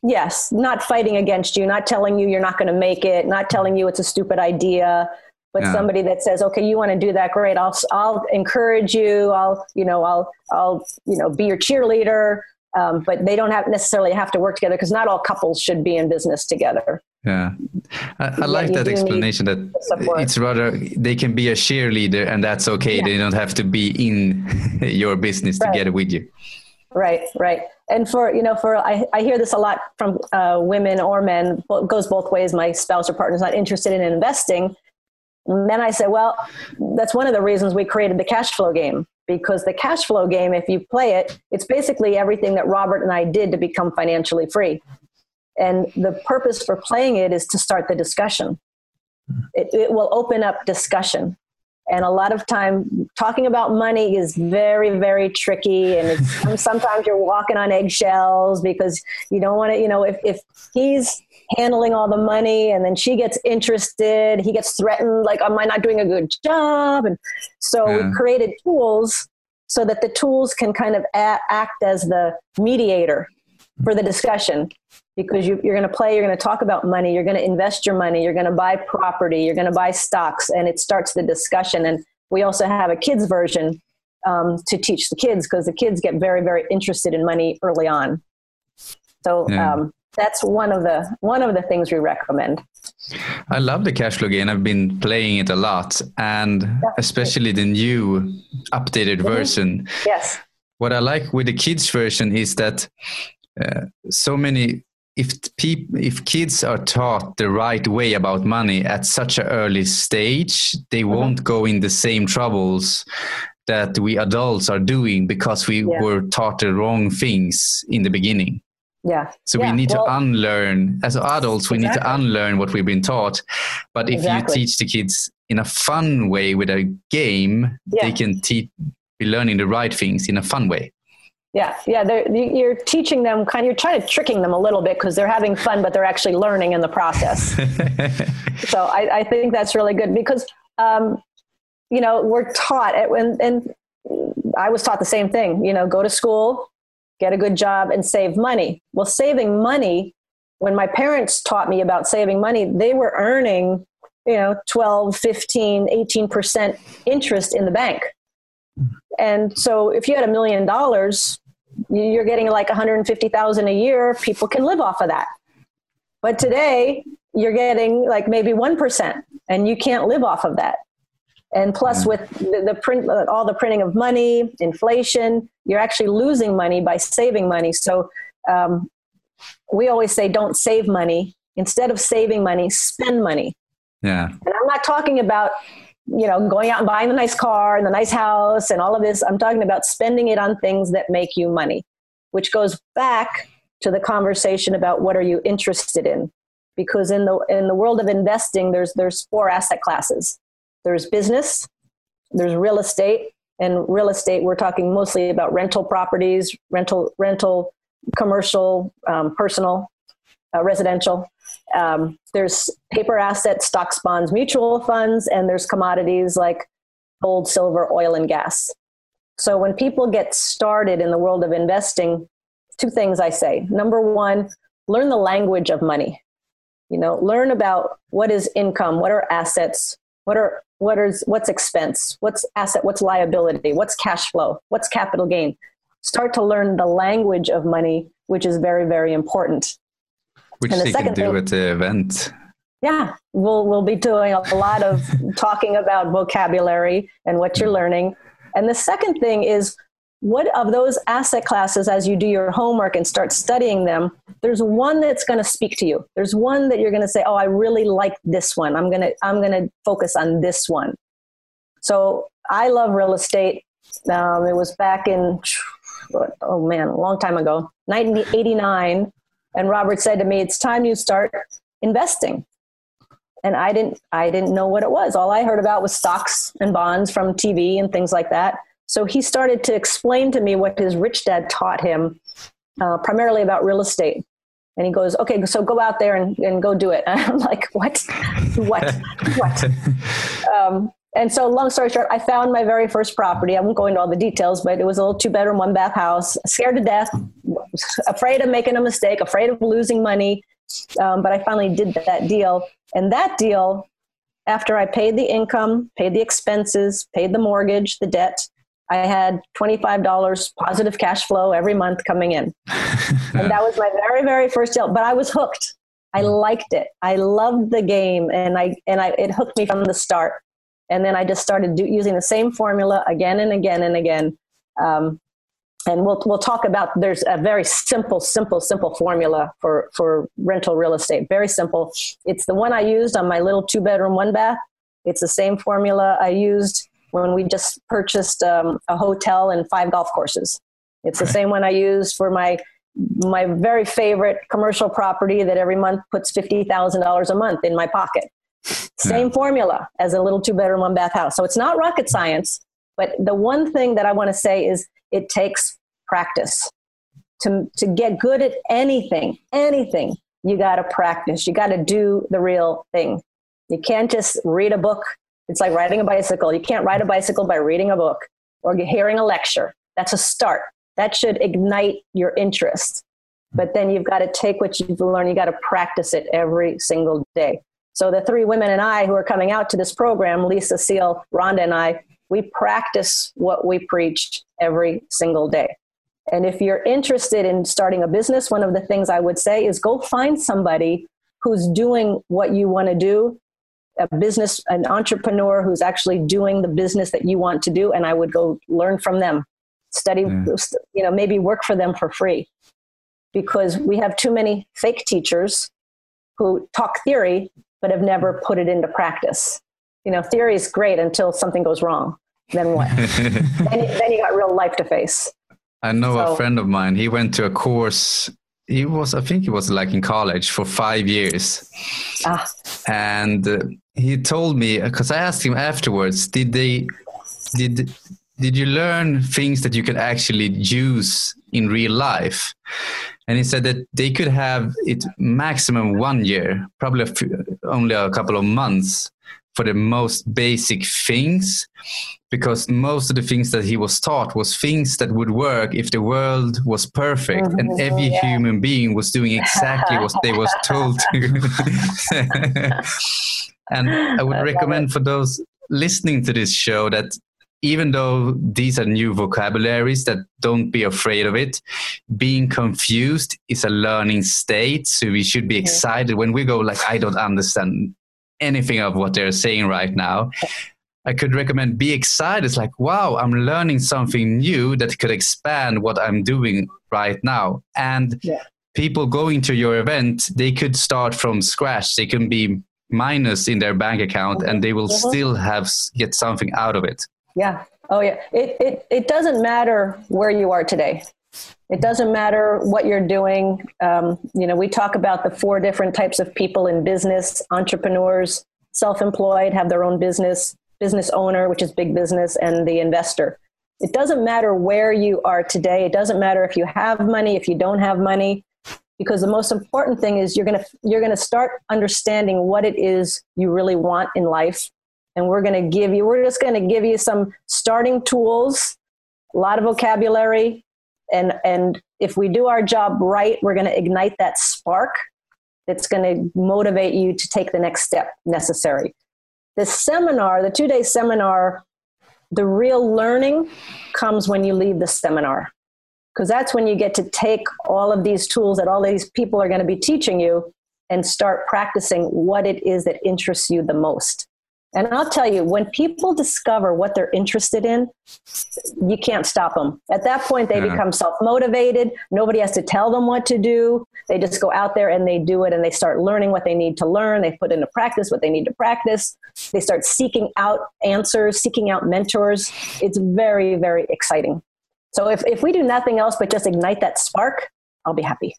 Yes, not fighting against you, not telling you you're not going to make it, not telling you it's a stupid idea, but yeah. somebody that says, "Okay, you want to do that? Great. I'll I'll encourage you. I'll you know I'll I'll you know be your cheerleader." Um, but they don't have necessarily have to work together because not all couples should be in business together. Yeah, I, I like that explanation. That it's rather they can be a cheerleader, and that's okay. Yeah. They don't have to be in your business right. together with you. Right, right. And for you know, for I, I hear this a lot from uh, women or men. Well, goes both ways. My spouse or partner's not interested in investing. And then I say, well, that's one of the reasons we created the cash flow game because the cash flow game, if you play it, it's basically everything that Robert and I did to become financially free. And the purpose for playing it is to start the discussion. It, it will open up discussion. And a lot of time talking about money is very, very tricky. And sometimes you're walking on eggshells because you don't want to, you know, if, if he's handling all the money and then she gets interested, he gets threatened, like, am I not doing a good job? And so yeah. we created tools so that the tools can kind of a- act as the mediator for the discussion because you, are going to play, you're going to talk about money, you're going to invest your money, you're going to buy property, you're going to buy stocks, and it starts the discussion. And we also have a kids version um, to teach the kids because the kids get very, very interested in money early on. So yeah. um, that's one of the one of the things we recommend. I love the cash flow game. I've been playing it a lot, and yeah. especially the new updated mm-hmm. version. Yes. What I like with the kids version is that uh, so many if people if kids are taught the right way about money at such an early stage they mm-hmm. won't go in the same troubles that we adults are doing because we yeah. were taught the wrong things in the beginning yeah so yeah. we need well, to unlearn as adults we exactly. need to unlearn what we've been taught but if exactly. you teach the kids in a fun way with a game yeah. they can te- be learning the right things in a fun way yeah, yeah. You're teaching them kind. Of, you're trying to tricking them a little bit because they're having fun, but they're actually learning in the process. so I, I, think that's really good because um, you know we're taught and, and I was taught the same thing. You know, go to school, get a good job, and save money. Well, saving money. When my parents taught me about saving money, they were earning, you know, 12, 15, 18% interest in the bank. And so if you had a million dollars, you're getting like 150,000 a year, people can live off of that. But today, you're getting like maybe 1% and you can't live off of that. And plus, with the, the print, all the printing of money, inflation, you're actually losing money by saving money. So um, we always say, don't save money. Instead of saving money, spend money. Yeah. And I'm not talking about you know going out and buying the nice car and the nice house and all of this. I'm talking about spending it on things that make you money, which goes back to the conversation about what are you interested in because in the in the world of investing there's there's four asset classes there's business there's real estate and real estate we're talking mostly about rental properties rental rental commercial um, personal uh, residential. Um, there's paper assets stocks bonds mutual funds and there's commodities like gold silver oil and gas. So when people get started in the world of investing two things i say. Number one learn the language of money. You know learn about what is income what are assets what are what is what's expense what's asset what's liability what's cash flow what's capital gain. Start to learn the language of money which is very very important which and the second do thing, at the event. Yeah we'll we'll be doing a lot of talking about vocabulary and what you're learning. And the second thing is what of those asset classes as you do your homework and start studying them there's one that's going to speak to you. There's one that you're going to say oh i really like this one. I'm going to i'm going to focus on this one. So i love real estate. Um, it was back in oh man a long time ago 1989 and robert said to me it's time you start investing and i didn't i didn't know what it was all i heard about was stocks and bonds from tv and things like that so he started to explain to me what his rich dad taught him, uh, primarily about real estate. And he goes, okay, so go out there and, and go do it. And I'm like, what? what? what? Um, and so, long story short, I found my very first property. I won't go into all the details, but it was a little two bedroom, one bath house. Scared to death, afraid of making a mistake, afraid of losing money. Um, but I finally did that deal. And that deal, after I paid the income, paid the expenses, paid the mortgage, the debt, I had $25 positive cash flow every month coming in. and that was my very, very first deal. But I was hooked. I mm. liked it. I loved the game and I and I it hooked me from the start. And then I just started do, using the same formula again and again and again. Um, and we'll we'll talk about there's a very simple simple simple formula for for rental real estate very simple it's the one i used on my little two bedroom one bath it's the same formula i used when we just purchased um, a hotel and five golf courses. It's the same one I used for my my very favorite commercial property that every month puts fifty thousand dollars a month in my pocket. Same yeah. formula as a little two bedroom one bath house. So it's not rocket science, but the one thing that I want to say is it takes practice to to get good at anything. Anything you got to practice. You got to do the real thing. You can't just read a book it's like riding a bicycle. You can't ride a bicycle by reading a book or hearing a lecture. That's a start. That should ignite your interest. But then you've got to take what you've learned, you got to practice it every single day. So the three women and I who are coming out to this program, Lisa Seal, Rhonda, and I, we practice what we preach every single day. And if you're interested in starting a business, one of the things I would say is go find somebody who's doing what you want to do a business, an entrepreneur who's actually doing the business that you want to do, and I would go learn from them, study, you know, maybe work for them for free, because we have too many fake teachers who talk theory but have never put it into practice. You know, theory is great until something goes wrong. Then what? then, then you got real life to face. I know so, a friend of mine. He went to a course he was i think he was like in college for five years ah. and uh, he told me because i asked him afterwards did they did did you learn things that you could actually use in real life and he said that they could have it maximum one year probably a few, only a couple of months for the most basic things because most of the things that he was taught was things that would work if the world was perfect mm-hmm. and every yeah. human being was doing exactly what they was told to and i would recommend for those listening to this show that even though these are new vocabularies that don't be afraid of it being confused is a learning state so we should be excited. When we go like i don't understand anything of what they're saying right now i could recommend be excited. It's like wow i'm learning something new that could expand what i'm doing right now. And yeah. people going to your event they could start from scratch. They can be minus in their bank account and they will mm-hmm. still have get something out of it yeah. Oh, yeah. It, it, it doesn't matter where you are today. It doesn't matter what you're doing. Um, you know, we talk about the four different types of people in business entrepreneurs, self employed, have their own business, business owner, which is big business, and the investor. It doesn't matter where you are today. It doesn't matter if you have money, if you don't have money, because the most important thing is you're to you're to start understanding what it is you really want in life and we're going to give you we're just going to give you some starting tools a lot of vocabulary and and if we do our job right we're going to ignite that spark that's going to motivate you to take the next step necessary. The seminar the two day seminar the real learning comes when you leave the seminar because that's when you get to take all of these tools that all these people are going to be teaching you and start practicing what it is that interests you the most and I'll tell you, when people discover what they're interested in, you can't stop them. At that point, they yeah. become self motivated. Nobody has to tell them what to do. They just go out there and they do it and they start learning what they need to learn. They put into practice what they need to practice. They start seeking out answers, seeking out mentors. It's very, very exciting. So if, if we do nothing else but just ignite that spark, I'll be happy.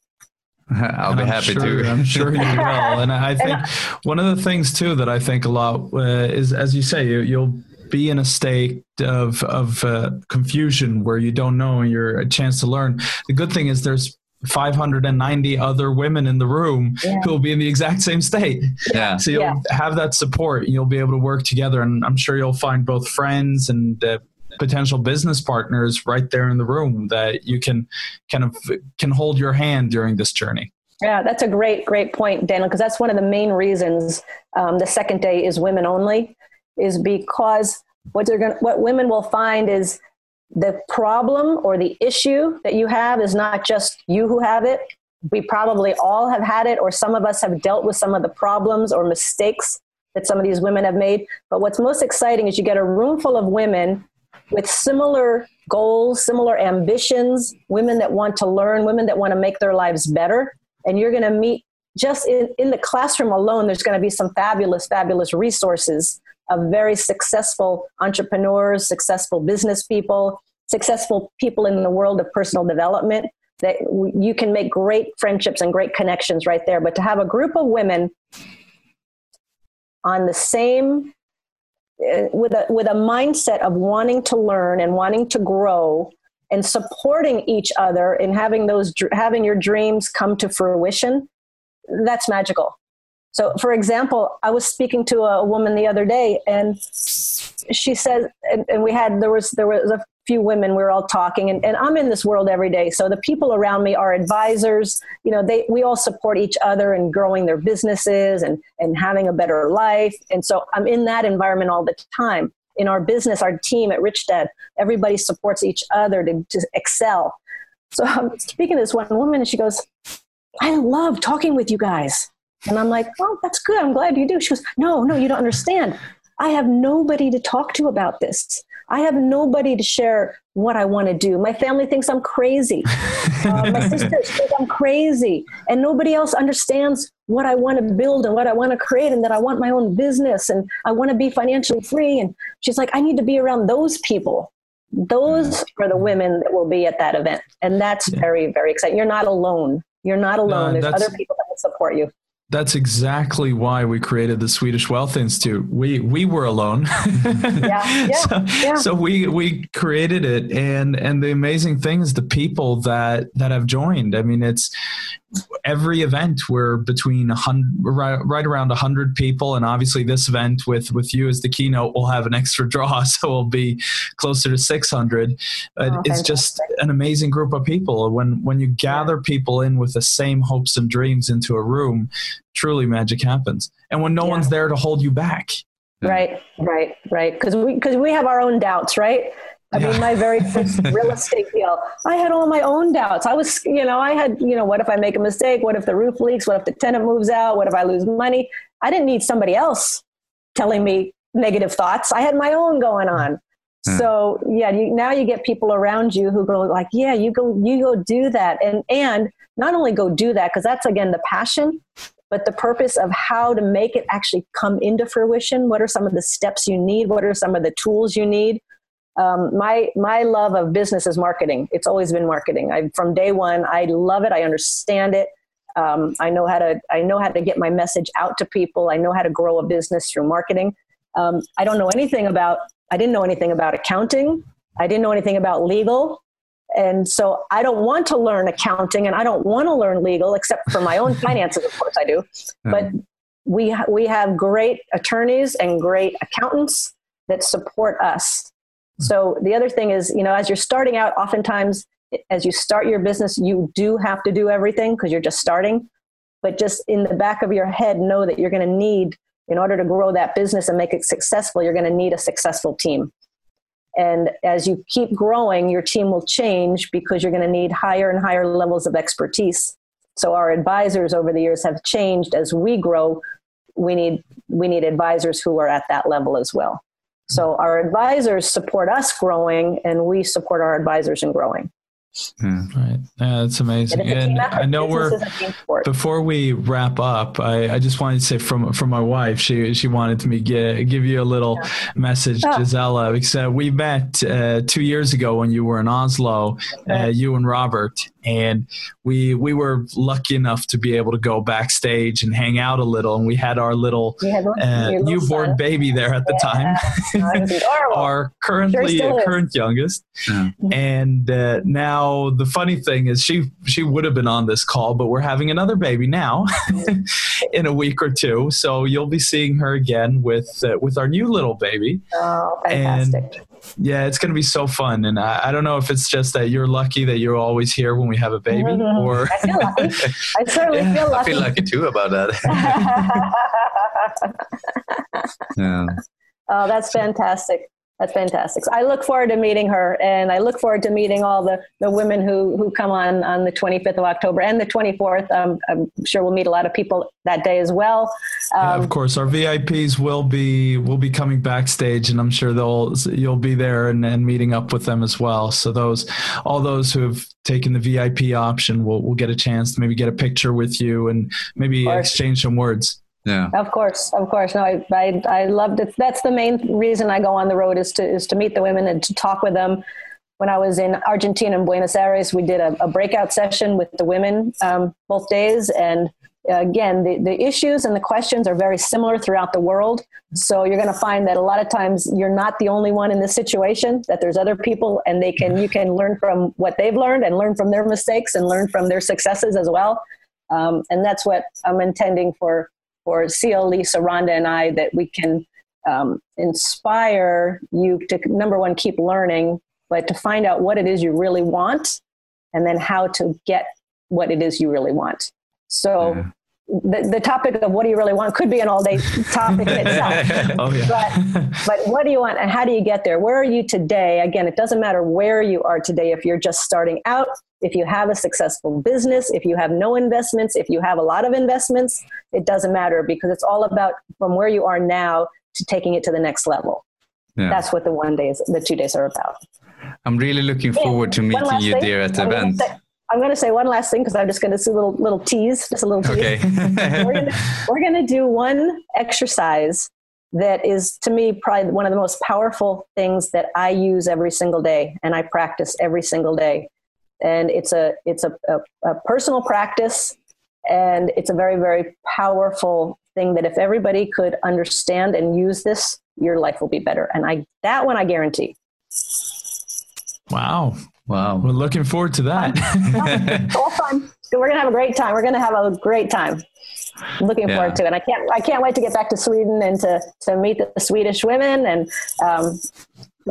I'll be happy sure, to. I'm sure you will. And I think one of the things too that I think a lot uh, is, as you say, you, you'll be in a state of of uh, confusion where you don't know and you're a chance to learn. The good thing is there's 590 other women in the room yeah. who will be in the exact same state. Yeah. So you'll yeah. have that support. You'll be able to work together, and I'm sure you'll find both friends and uh, potential business partners right there in the room that you can kind of can hold your hand during this journey. Yeah, that's a great, great point, Daniel, because that's one of the main reasons um, the second day is women only, is because what they're going what women will find is the problem or the issue that you have is not just you who have it. We probably all have had it, or some of us have dealt with some of the problems or mistakes that some of these women have made. But what's most exciting is you get a room full of women with similar goals, similar ambitions, women that want to learn, women that want to make their lives better. And you're going to meet just in, in the classroom alone, there's going to be some fabulous, fabulous resources of very successful entrepreneurs, successful business people, successful people in the world of personal development that you can make great friendships and great connections right there. But to have a group of women on the same Uh, with a with a mindset of wanting to learn and wanting to grow and supporting each other and having those having your dreams come to fruition that's magical. So for example i was speaking to a woman the other day and she said and, and we had there was there was a few women we were all talking and, and i'm in this world every day. So the people around me are advisors. You know they we all support each other in growing their businesses and and having a better life. And so i'm in that environment all the time. In our business our team at rich dad everybody supports each other to, to excel. So i'm speaking to this one woman and she goes i love talking with you guys. And i'm like well that's good. I'm glad you do. She goes no no you don't understand. I have nobody to talk to about this I have nobody to share what I want to do. My family thinks I'm crazy. Uh, my sisters think I'm crazy. And nobody else understands what I want to build and what I want to create and that I want my own business and I want to be financially free. And she's like, I need to be around those people. Those are the women that will be at that event. And that's yeah. very, very exciting. You're not alone. You're not alone. No, There's other people that will support you that's exactly why we created the Swedish Wealth Institute. We we were alone, yeah, yeah, so, yeah. so we we created it, and and the amazing thing is the people that that have joined. I mean, it's every event we're between right, right around 100 people and obviously this event with with you as the keynote will have an extra draw so we'll be closer to 600 oh, it's just an amazing group of people. When when you gather people in with the same hopes and dreams into a room truly magic happens. And when no yeah. one's there to hold you back. Right right right. Because we because we have our own doubts right I yeah. mean, my very first real estate deal, I had all my own doubts. I was, you know, I had, you know, what if I make a mistake? What if the roof leaks? What if the tenant moves out? What if I lose money? I didn't need somebody else telling me negative thoughts. I had my own going mm. on. Yeah. So yeah, you, now you get people around you who go like, yeah, you go, you go do that, and and not only go do that because that's again the passion, but the purpose of how to make it actually come into fruition. What are some of the steps you need? What are some of the tools you need? Um, my my love of business is marketing. It's always been marketing. I from day one, I love it. I understand it. Um, I know how to I know how to get my message out to people. I know how to grow a business through marketing. Um, I don't know anything about. I didn't know anything about accounting. I didn't know anything about legal. And so I don't want to learn accounting and I don't want to learn legal except for my own finances, of course I do. But we, ha- we have great attorneys and great accountants that support us so the other thing is, you know, as you're starting out, oftentimes as you start your business, you do have to do everything because you're just starting. But just in the back of your head, know that you're going to need, in order to grow that business and make it successful, you're going to need a successful team. And as you keep growing, your team will change because you're going to need higher and higher levels of expertise. So our advisors over the years have changed as we grow. We need we need advisors who are at that level as well. So our advisors support us growing, and we support our advisors in growing. Yeah. Right. Yeah, that's amazing. And I know we're before we wrap up. I, I just wanted to say from from my wife, she she wanted to me get, give you a little yeah. message, oh. Gisela, because uh, we met uh, two years ago when you were in Oslo, uh, you and Robert, and we we were lucky enough to be able to go backstage and hang out a little, and we had our little, uh, newborn baby there at the yeah. time, our currently sure current youngest, yeah. and uh, now now the funny thing is she she would have been on this call, but we're having another baby now in a week or two. So you'll be seeing her again with uh, with our new little baby. Oh, fantastic. And yeah, it's going to be so fun. And I, I, don't know if it's just that you're lucky that you're always here when we have a baby mm-hmm. or I feel lucky. I certainly yeah, feel lucky. I feel lucky too about that. yeah. Oh, that's fantastic. That's fantastic. So I look forward to meeting her, and I look forward to meeting all the, the women who, who come on on the 25th of October and the 24th. Um, I'm sure we'll meet a lot of people that day as well. Um, yeah, of course, our VIPs will be will be coming backstage, and I'm sure they'll you'll be there and, and meeting up with them as well. So those all those who have taken the VIP option will will get a chance to maybe get a picture with you and maybe exchange some words. Yeah. Of course, of course. No, I, I, I loved it. That's the main reason I go on the road is to is to meet the women and to talk with them. When I was in Argentina and Buenos Aires, we did a, a breakout session with the women um, both days, and uh, again, the, the issues and the questions are very similar throughout the world. So you're going to find that a lot of times you're not the only one in this situation. That there's other people, and they can you can learn from what they've learned and learn from their mistakes and learn from their successes as well. Um, and that's what I'm intending for for CL, Lisa, Rhonda, and I that we can um, inspire you to number one keep learning, but to find out what it is you really want, and then how to get what it is you really want. So. Yeah. The, the topic of what do you really want could be an all day topic in itself. oh, yeah. but, but what do you want and how do you get there? Where are you today? Again, it doesn't matter where you are today if you're just starting out if you have a successful business, if you have no investments, if you have a lot of investments, it doesn't matter because it's all about from where you are now to taking it to the next level. Yeah. That's what the one days, the two days are about. I'm really looking forward to meeting you there at the I'm event. Gonna say, I'm going to say one last thing because I'm just going to do a little little tease, just a little tease. Okay. we're going to do one exercise that is to me probably one of the most powerful things that I use every single day and I practice every single day and it's a it's a, a, a personal practice and it's a very very powerful thing that if everybody could understand and use this your life will be better and i that one i guarantee wow wow we're looking forward to that all fun we're gonna have a great time. We're gonna have a great time. I'm looking yeah. forward to it. And I can't I can't wait to get back to Sweden and to to meet the Swedish women and um,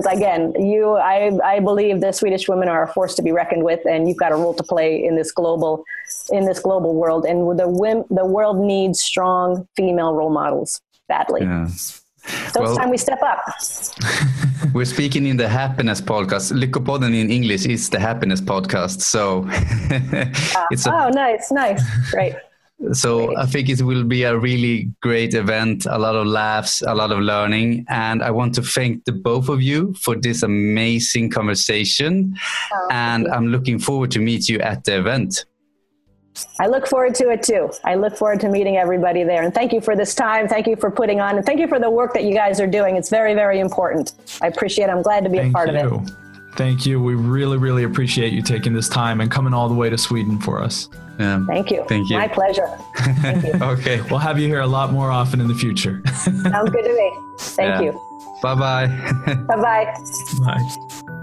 again, you, I, I believe the Swedish women are a force to be reckoned with, and you've got a role to play in this global, in this global world. And the women, the world needs strong female role models badly. Yeah. So well, it's time we step up. we're speaking in the happiness podcast. Lyckopodden in English is the happiness podcast. So uh, it's a, oh, nice, nice, great. So great. I think it will be a really great event, a lot of laughs, a lot of learning. And I want to thank the both of you for this amazing conversation. Oh, and I'm looking forward to meet you at the event. I look forward to it too. I look forward to meeting everybody there. And thank you for this time. Thank you for putting on and thank you for the work that you guys are doing. It's very, very important. I appreciate it. I'm glad to be thank a part you. of it. Thank you. We really, really appreciate you taking this time and coming all the way to Sweden for us. Yeah. Thank you. Thank you. My pleasure. Thank you. okay. We'll have you here a lot more often in the future. Sounds good to me. Thank yeah. you. Bye-bye. Bye-bye. Bye.